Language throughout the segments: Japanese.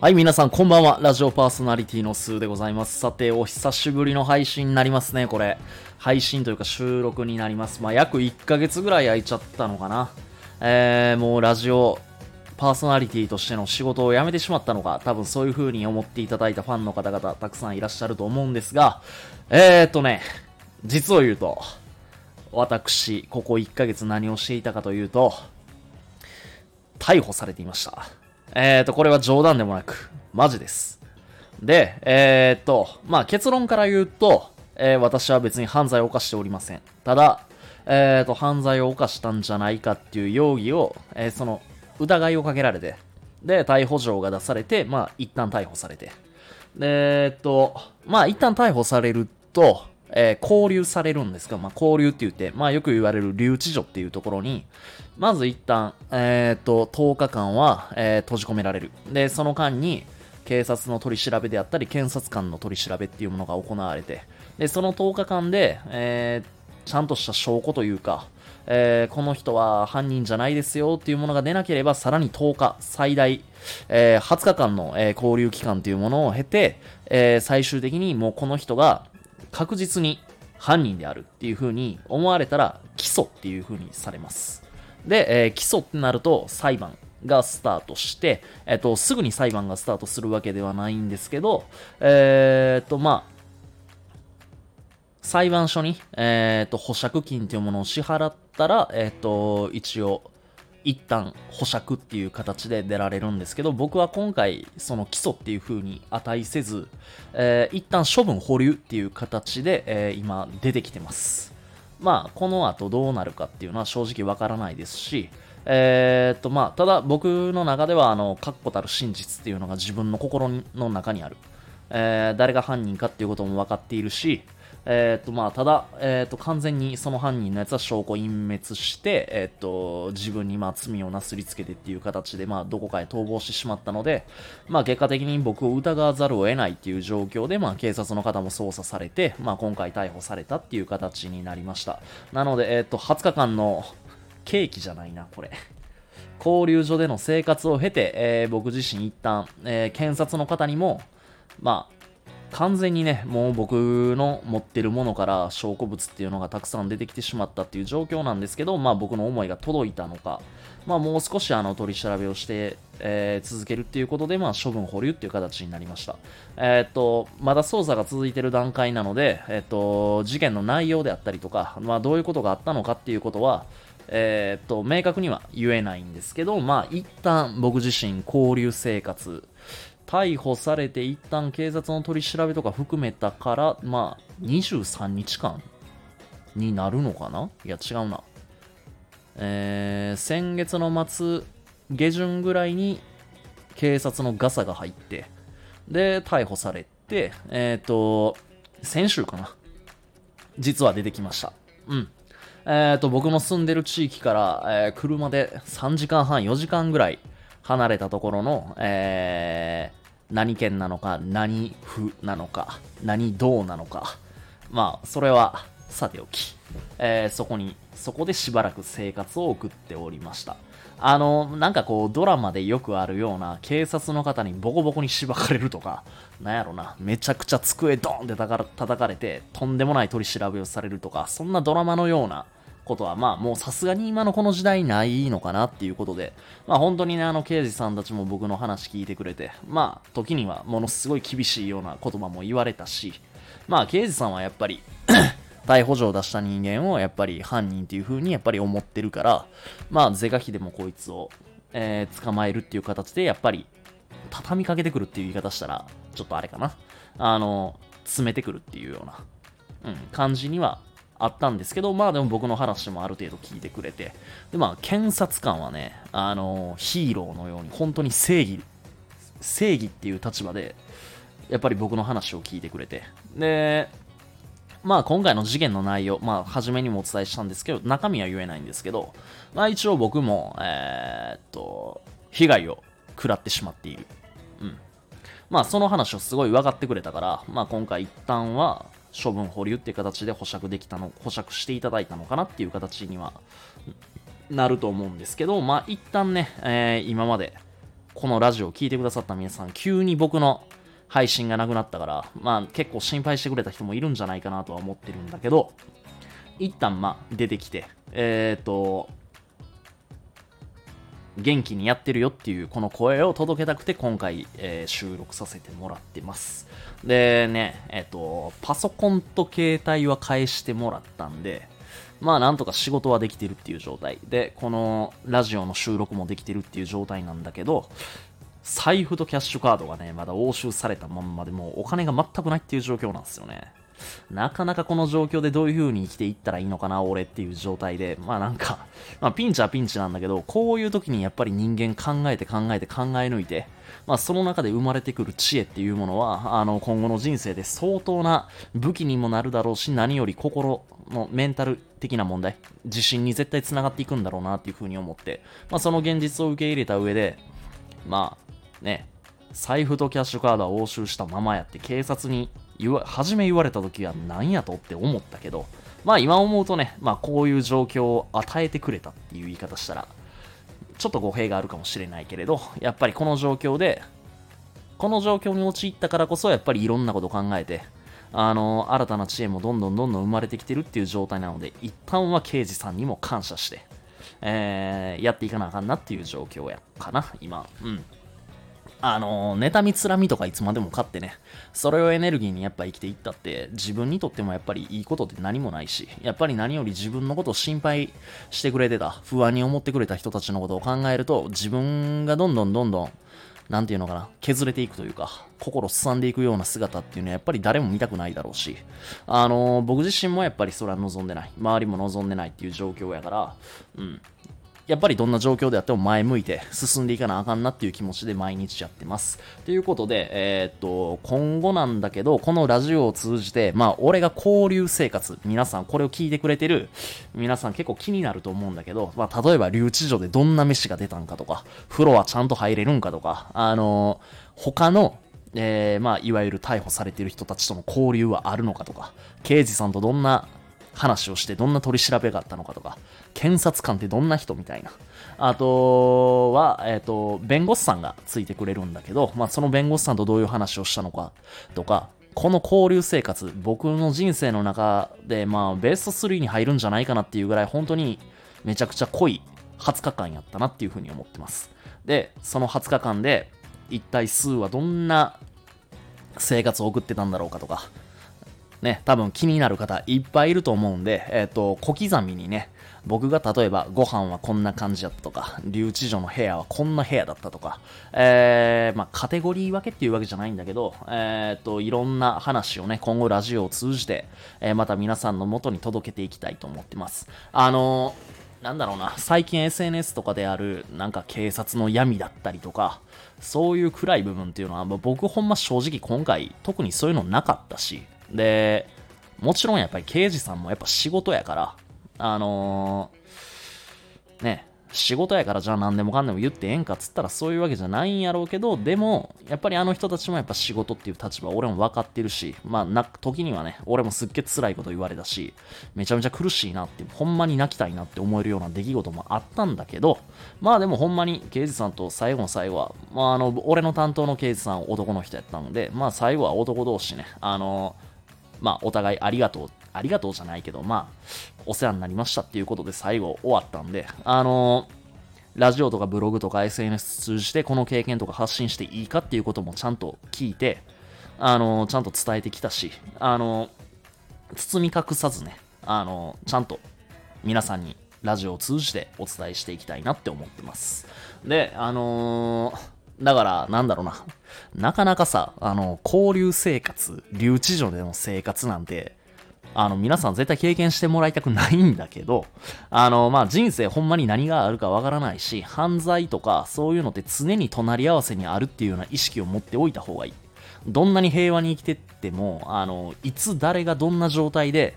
はい、皆さんこんばんは。ラジオパーソナリティのスーでございます。さて、お久しぶりの配信になりますね、これ。配信というか収録になります。まあ、約1ヶ月ぐらい空いちゃったのかな。えー、もうラジオパーソナリティとしての仕事を辞めてしまったのか、多分そういう風に思っていただいたファンの方々たくさんいらっしゃると思うんですが、えーっとね、実を言うと、私、ここ1ヶ月何をしていたかというと、逮捕されていました。えーと、これは冗談でもなく、マジです。で、えーと、まあ結論から言うと、えー私は別に犯罪を犯しておりません。ただ、えーと、犯罪を犯したんじゃないかっていう容疑を、えーその、疑いをかけられて、で、逮捕状が出されて、まあ一旦逮捕されて。で、えっと、まあ一旦逮捕されると、えー交留されるんですが、まあ交留って言って、まあよく言われる留置所っていうところに、まず一旦、えーと、10日間は、えー閉じ込められる。で、その間に、警察の取り調べであったり、検察官の取り調べっていうものが行われて、で、その10日間で、えーちゃんとした証拠というか、えーこの人は犯人じゃないですよっていうものが出なければ、さらに10日、最大、えー20日間の、えー交留期間というものを経て、え最終的にもうこの人が確実に犯人であるっていう風に思われたら、起訴っていう風にされます。で、えー起訴ってなると裁判がスタートして、えっ、と、すぐに裁判がスタートするわけではないんですけど、えっ、と、まあ、裁判所に、えっ、と、保釈金というものを支払ったら、えっ、と、一応、一旦保釈っていう形で出られるんですけど、僕は今回、その起訴っていう風に値せず、えー一旦処分保留っていう形で、えー今出てきてます。まあ、この後どうなるかっていうのは正直わからないですし、えーっと、まあ、ただ僕の中では、あの、確固たる真実っていうのが自分の心の中にある。えー誰が犯人かっていうことも分かっているし、えーっと、まあ、ただ、えーっと、完全にその犯人のやつは証拠隠滅して、えーっと、自分にまあ罪をなすりつけてっていう形で、まあ、どこかへ逃亡してしまったので、まあ、結果的に僕を疑わざるを得ないっていう状況で、まあ、警察の方も捜査されて、まあ、今回逮捕されたっていう形になりました。なので、えっと、20日間の刑期じゃないな、これ。交流所での生活を経て、えー僕自身一旦、えー検察の方にも、まあ、完全にね、もう僕の持ってるものから証拠物っていうのがたくさん出てきてしまったっていう状況なんですけど、まあ僕の思いが届いたのか、まあもう少しあの取り調べをして、えー続けるっていうことで、まあ処分保留っていう形になりました。えーっと、まだ捜査が続いてる段階なので、えーっと、事件の内容であったりとか、まあどういうことがあったのかっていうことは、えっと、明確には言えないんですけど、まあ一旦僕自身交流生活、逮捕されて一旦警察の取り調べとか含めたから、まあ、23日間になるのかな？いや、違うな。えー、先月の末、下旬ぐらいに警察のガサが入って、で、逮捕されて、えっ、と、先週かな？実は出てきました。うん。えっ、と、僕の住んでる地域から、えー車で3時間半、4時間ぐらい離れたところの、えー何県なのか、何府なのか、何道なのか。まあ、それはさておき、えーそこに、そこでしばらく生活を送っておりました。あの、なんかこう、ドラマでよくあるような、警察の方にボコボコにしばかれるとか、なんやろな、めちゃくちゃ机ドンって叩かれて、とんでもない取り調べをされるとか、そんなドラマのようなことは、まあもうさすがに今のこの時代ないのかなっていうことで、まあ本当にね、あの刑事さんたちも僕の話聞いてくれて、まあ時にはものすごい厳しいような言葉も言われたし、まあ刑事さんはやっぱり、逮捕状を出した人間をやっぱり犯人っていう風にやっぱり思ってるから、まあ是が非でもこいつを、えー捕まえるっていう形でやっぱり畳みかけてくるっていう言い方したらちょっとあれかな。あの、詰めてくるっていうような、うん、感じにはあったんですけど、まあでも僕の話もある程度聞いてくれて、でまあ検察官はね、あの、ヒーローのように本当に正義、正義っていう立場で、やっぱり僕の話を聞いてくれて、で、まあ今回の事件の内容、まあ初めにもお伝えしたんですけど、中身は言えないんですけど、まあ一応僕も、えーっと、被害を食らってしまっている。うん。まあその話をすごい分かってくれたから、まあ今回一旦は、処分保留っていう形で保釈できたの、保釈していただいたのかなっていう形にはなると思うんですけど、まあ一旦ね、えー、今までこのラジオを聴いてくださった皆さん、急に僕の配信がなくなったから、まあ結構心配してくれた人もいるんじゃないかなとは思ってるんだけど、一旦まあ出てきて、えっ、ー、と、元気にやってるよっていうこの声を届けたくて今回、えー、収録させてもらってます。でね、えっ、と、パソコンと携帯は返してもらったんで、まあなんとか仕事はできてるっていう状態で、このラジオの収録もできてるっていう状態なんだけど、財布とキャッシュカードがね、まだ押収されたまんまでもうお金が全くないっていう状況なんですよね。なかなかこの状況でどういう風に生きていったらいいのかな、俺っていう状態で、まあなんか、まあピンチはピンチなんだけど、こういう時にやっぱり人間考えて考えて考え抜いて、まあその中で生まれてくる知恵っていうものは、あの今後の人生で相当な武器にもなるだろうし、何より心のメンタル的な問題、自信に絶対繋がっていくんだろうなっていう風に思って、まあその現実を受け入れた上で、まあね、財布とキャッシュカードは押収したままやって警察に言わ初め言われた時は何やとって思ったけど、まあ今思うとね、まあこういう状況を与えてくれたっていう言い方したら、ちょっと語弊があるかもしれないけれど、やっぱりこの状況で、この状況に陥ったからこそ、やっぱりいろんなこと考えて、あの、新たな知恵もどんどんどんどん生まれてきてるっていう状態なので、一旦は刑事さんにも感謝して、えー、やっていかなあかんなっていう状況やかな、今。うん。あの、妬みつらみとかいつまでも勝ってね、それをエネルギーにやっぱ生きていったって、自分にとってもやっぱりいいことって何もないし、やっぱり何より自分のことを心配してくれてた、不安に思ってくれた人たちのことを考えると、自分がどんどんどんどん、なんていうのかな、削れていくというか、心すさんでいくような姿っていうのはやっぱり誰も見たくないだろうし、あの僕自身もやっぱりそれは望んでない。周りも望んでないっていう状況やから、うん。やっぱりどんな状況であっても前向いて進んでいかなあかんなっていう気持ちで毎日やってます。ということで、えー、っと、今後なんだけど、このラジオを通じて、まあ、俺が交流生活、皆さんこれを聞いてくれてる、皆さん結構気になると思うんだけど、まあ、例えば留置所でどんな飯が出たんかとか、風呂はちゃんと入れるんかとか、あのー、他のえー、まあ、いわゆる逮捕されてる人たちとの交流はあるのかとか、刑事さんとどんな話をしてどんな取り調べがあったのかとか、検察官ってどんな人みたいな。あとは、えっ、ー、と、弁護士さんがついてくれるんだけど、まあ、その弁護士さんとどういう話をしたのかとか、この交流生活、僕の人生の中で、まあ、ベスト3に入るんじゃないかなっていうぐらい、本当にめちゃくちゃ濃い20日間やったなっていうふうに思ってます。で、その20日間で、一体数はどんな生活を送ってたんだろうかとか、ね、多分気になる方いっぱいいると思うんで、えっ、ー、と、小刻みにね、僕が例えばご飯はこんな感じだったとか、留置所の部屋はこんな部屋だったとか、えー、まあ、カテゴリー分けっていうわけじゃないんだけど、えっ、ー、と、いろんな話をね、今後ラジオを通じて、えー、また皆さんの元に届けていきたいと思ってます。あのなんだろうな、最近 SNS とかである、なんか警察の闇だったりとか、そういう暗い部分っていうのは、僕ほんま正直今回、特にそういうのなかったし、で、もちろんやっぱり刑事さんもやっぱ仕事やから、あのー、ね、仕事やからじゃあ何でもかんでも言ってええんかっつったらそういうわけじゃないんやろうけど、でも、やっぱりあの人たちもやっぱ仕事っていう立場俺も分かってるし、まあな、時にはね、俺もすっげえ辛いこと言われたし、めちゃめちゃ苦しいなって、ほんまに泣きたいなって思えるような出来事もあったんだけど、まあでもほんまに刑事さんと最後の最後は、まああの、俺の担当の刑事さん男の人やったので、まあ最後は男同士ね、あのーまあ、お互いありがとう、ありがとうじゃないけど、まあ、お世話になりましたっていうことで最後終わったんで、あの、ラジオとかブログとか SNS 通じてこの経験とか発信していいかっていうこともちゃんと聞いて、あの、ちゃんと伝えてきたし、あの、包み隠さずね、あのちゃんと皆さんにラジオを通じてお伝えしていきたいなって思ってます。で、あのーだから、なんだろうな。なかなかさ、あの、交流生活、留置所での生活なんて、あの、皆さん絶対経験してもらいたくないんだけど、あの、まあ、人生ほんまに何があるかわからないし、犯罪とかそういうのって常に隣り合わせにあるっていうような意識を持っておいた方がいい。どんなに平和に生きてっても、あの、いつ誰がどんな状態で、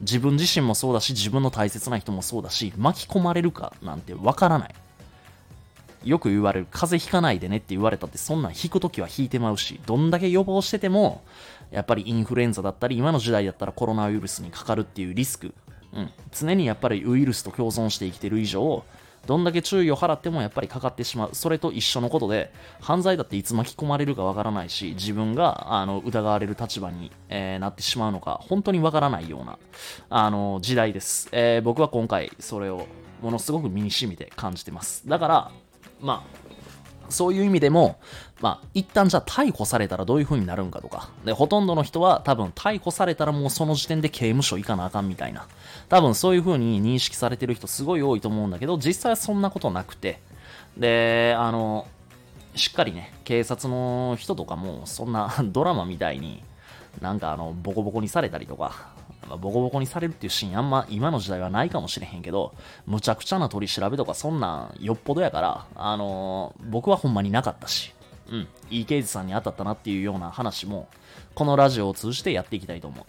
自分自身もそうだし、自分の大切な人もそうだし、巻き込まれるかなんてわからない。よく言われる風邪ひかないでねって言われたってそんなん引くときは引いてまうし、どんだけ予防してても、やっぱりインフルエンザだったり、今の時代だったらコロナウイルスにかかるっていうリスク、うん、常にやっぱりウイルスと共存して生きてる以上、どんだけ注意を払ってもやっぱりかかってしまう。それと一緒のことで、犯罪だっていつ巻き込まれるかわからないし、自分があの疑われる立場に、えー、なってしまうのか、本当にわからないようなあの時代です、えー、僕は今回それをものすごく身に染みて感じてます。だから、まあ、そういう意味でも、まあ、一旦じゃあ逮捕されたらどういう風になるんかとか。で、ほとんどの人は多分逮捕されたらもうその時点で刑務所行かなあかんみたいな。多分そういう風に認識されてる人すごい多いと思うんだけど、実際はそんなことなくて。で、あの、しっかりね、警察の人とかもそんな ドラマみたいになんかあの、ボコボコにされたりとか、まあ、ボコボコにされるっていうシーンあんま今の時代はないかもしれへんけど、むちゃくちゃな取り調べとかそんなんよっぽどやから、あのー、僕はほんまになかったし、うん、いい刑事さんに当たったなっていうような話も、このラジオを通じてやっていきたいと思う。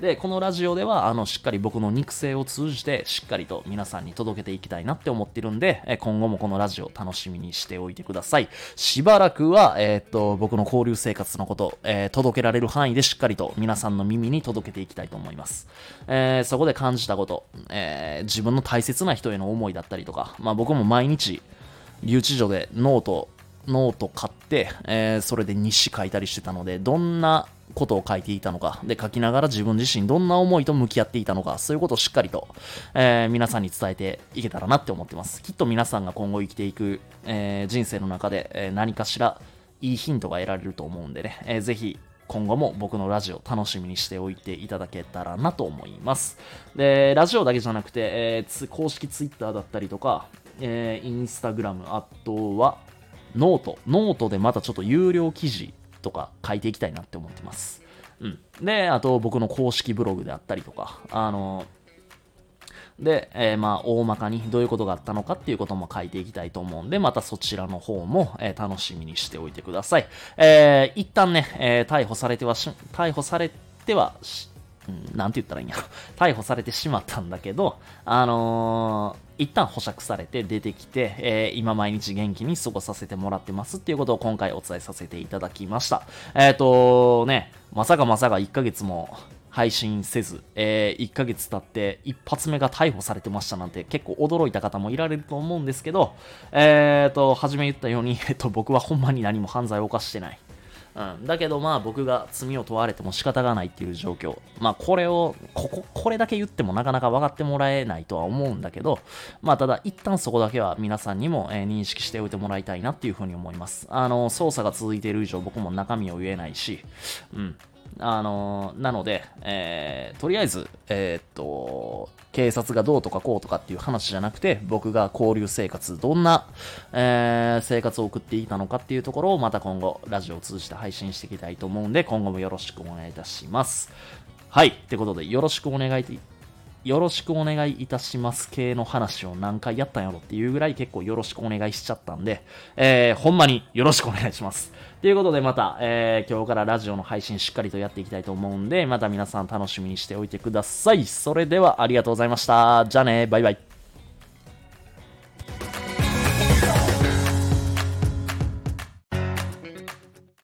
で、このラジオでは、あの、しっかり僕の肉声を通じて、しっかりと皆さんに届けていきたいなって思ってるんで、今後もこのラジオ楽しみにしておいてください。しばらくは、えー、っと、僕の交流生活のこと、えー、届けられる範囲でしっかりと皆さんの耳に届けていきたいと思います。えー、そこで感じたこと、え自分の大切な人への思いだったりとか、まあ僕も毎日、留置所でノート、ノート買って、えそれで日誌書いたりしてたので、どんなことを書いていたのか、で、書きながら自分自身どんな思いと向き合っていたのか、そういうことをしっかりと、えー、皆さんに伝えていけたらなって思ってます。きっと皆さんが今後生きていく、えー、人生の中で、えー、何かしらいいヒントが得られると思うんでね、えー、ぜひ今後も僕のラジオ楽しみにしておいていただけたらなと思います。で、ラジオだけじゃなくて、えー、公式ツイッターだったりとか、えー、インスタグラム、あとは note。noteでまたちょっと有料記事とか書いていきたいなって思ってます。うん。で、あと僕の公式ブログであったりとか、あの、で、えー、まあ、大まかにどういうことがあったのかっていうことも書いていきたいと思うんで、またそちらの方も、えー、楽しみにしておいてください。えー、一旦ね、えー、逮捕されてはし、逮捕されてはし、なんて言ったらいいんや。逮捕されてしまったんだけど、あの、一旦保釈されて出てきて、えー、今毎日元気に過ごさせてもらってますっていうことを今回お伝えさせていただきました。えっ、ー、とね、まさかまさか1ヶ月も配信せず、えー、1ヶ月経って一発目が逮捕されてましたなんて結構驚いた方もいられると思うんですけど、えっ、ー、と、初め言ったように、えっと、僕はほんまに何も犯罪を犯してない。うん、だけどまあ僕が罪を問われても仕方がないっていう状況。まあこれを、ここ、これだけ言ってもなかなか分かってもらえないとは思うんだけど、まあただ一旦そこだけは皆さんにも、えー、認識しておいてもらいたいなっていうふうに思います。あの、捜査が続いている以上僕も中身を言えないし、うん。あのなので、えー、とりあえず、えー、っと、警察がどうとかこうとかっていう話じゃなくて、僕が交流生活、どんな、えー、生活を送っていたのかっていうところをまた今後、ラジオを通じて配信していきたいと思うんで、今後もよろしくお願いいたします。はい。ってことで、よろしくお願いよろしくお願いいたします系の話を何回やったんやろっていうぐらい結構よろしくお願いしちゃったんで、えー、ほんまによろしくお願いします。ということでまた、えー、今日からラジオの配信しっかりとやっていきたいと思うんで、また皆さん楽しみにしておいてください。それではありがとうございました。じゃあね、バイバイ。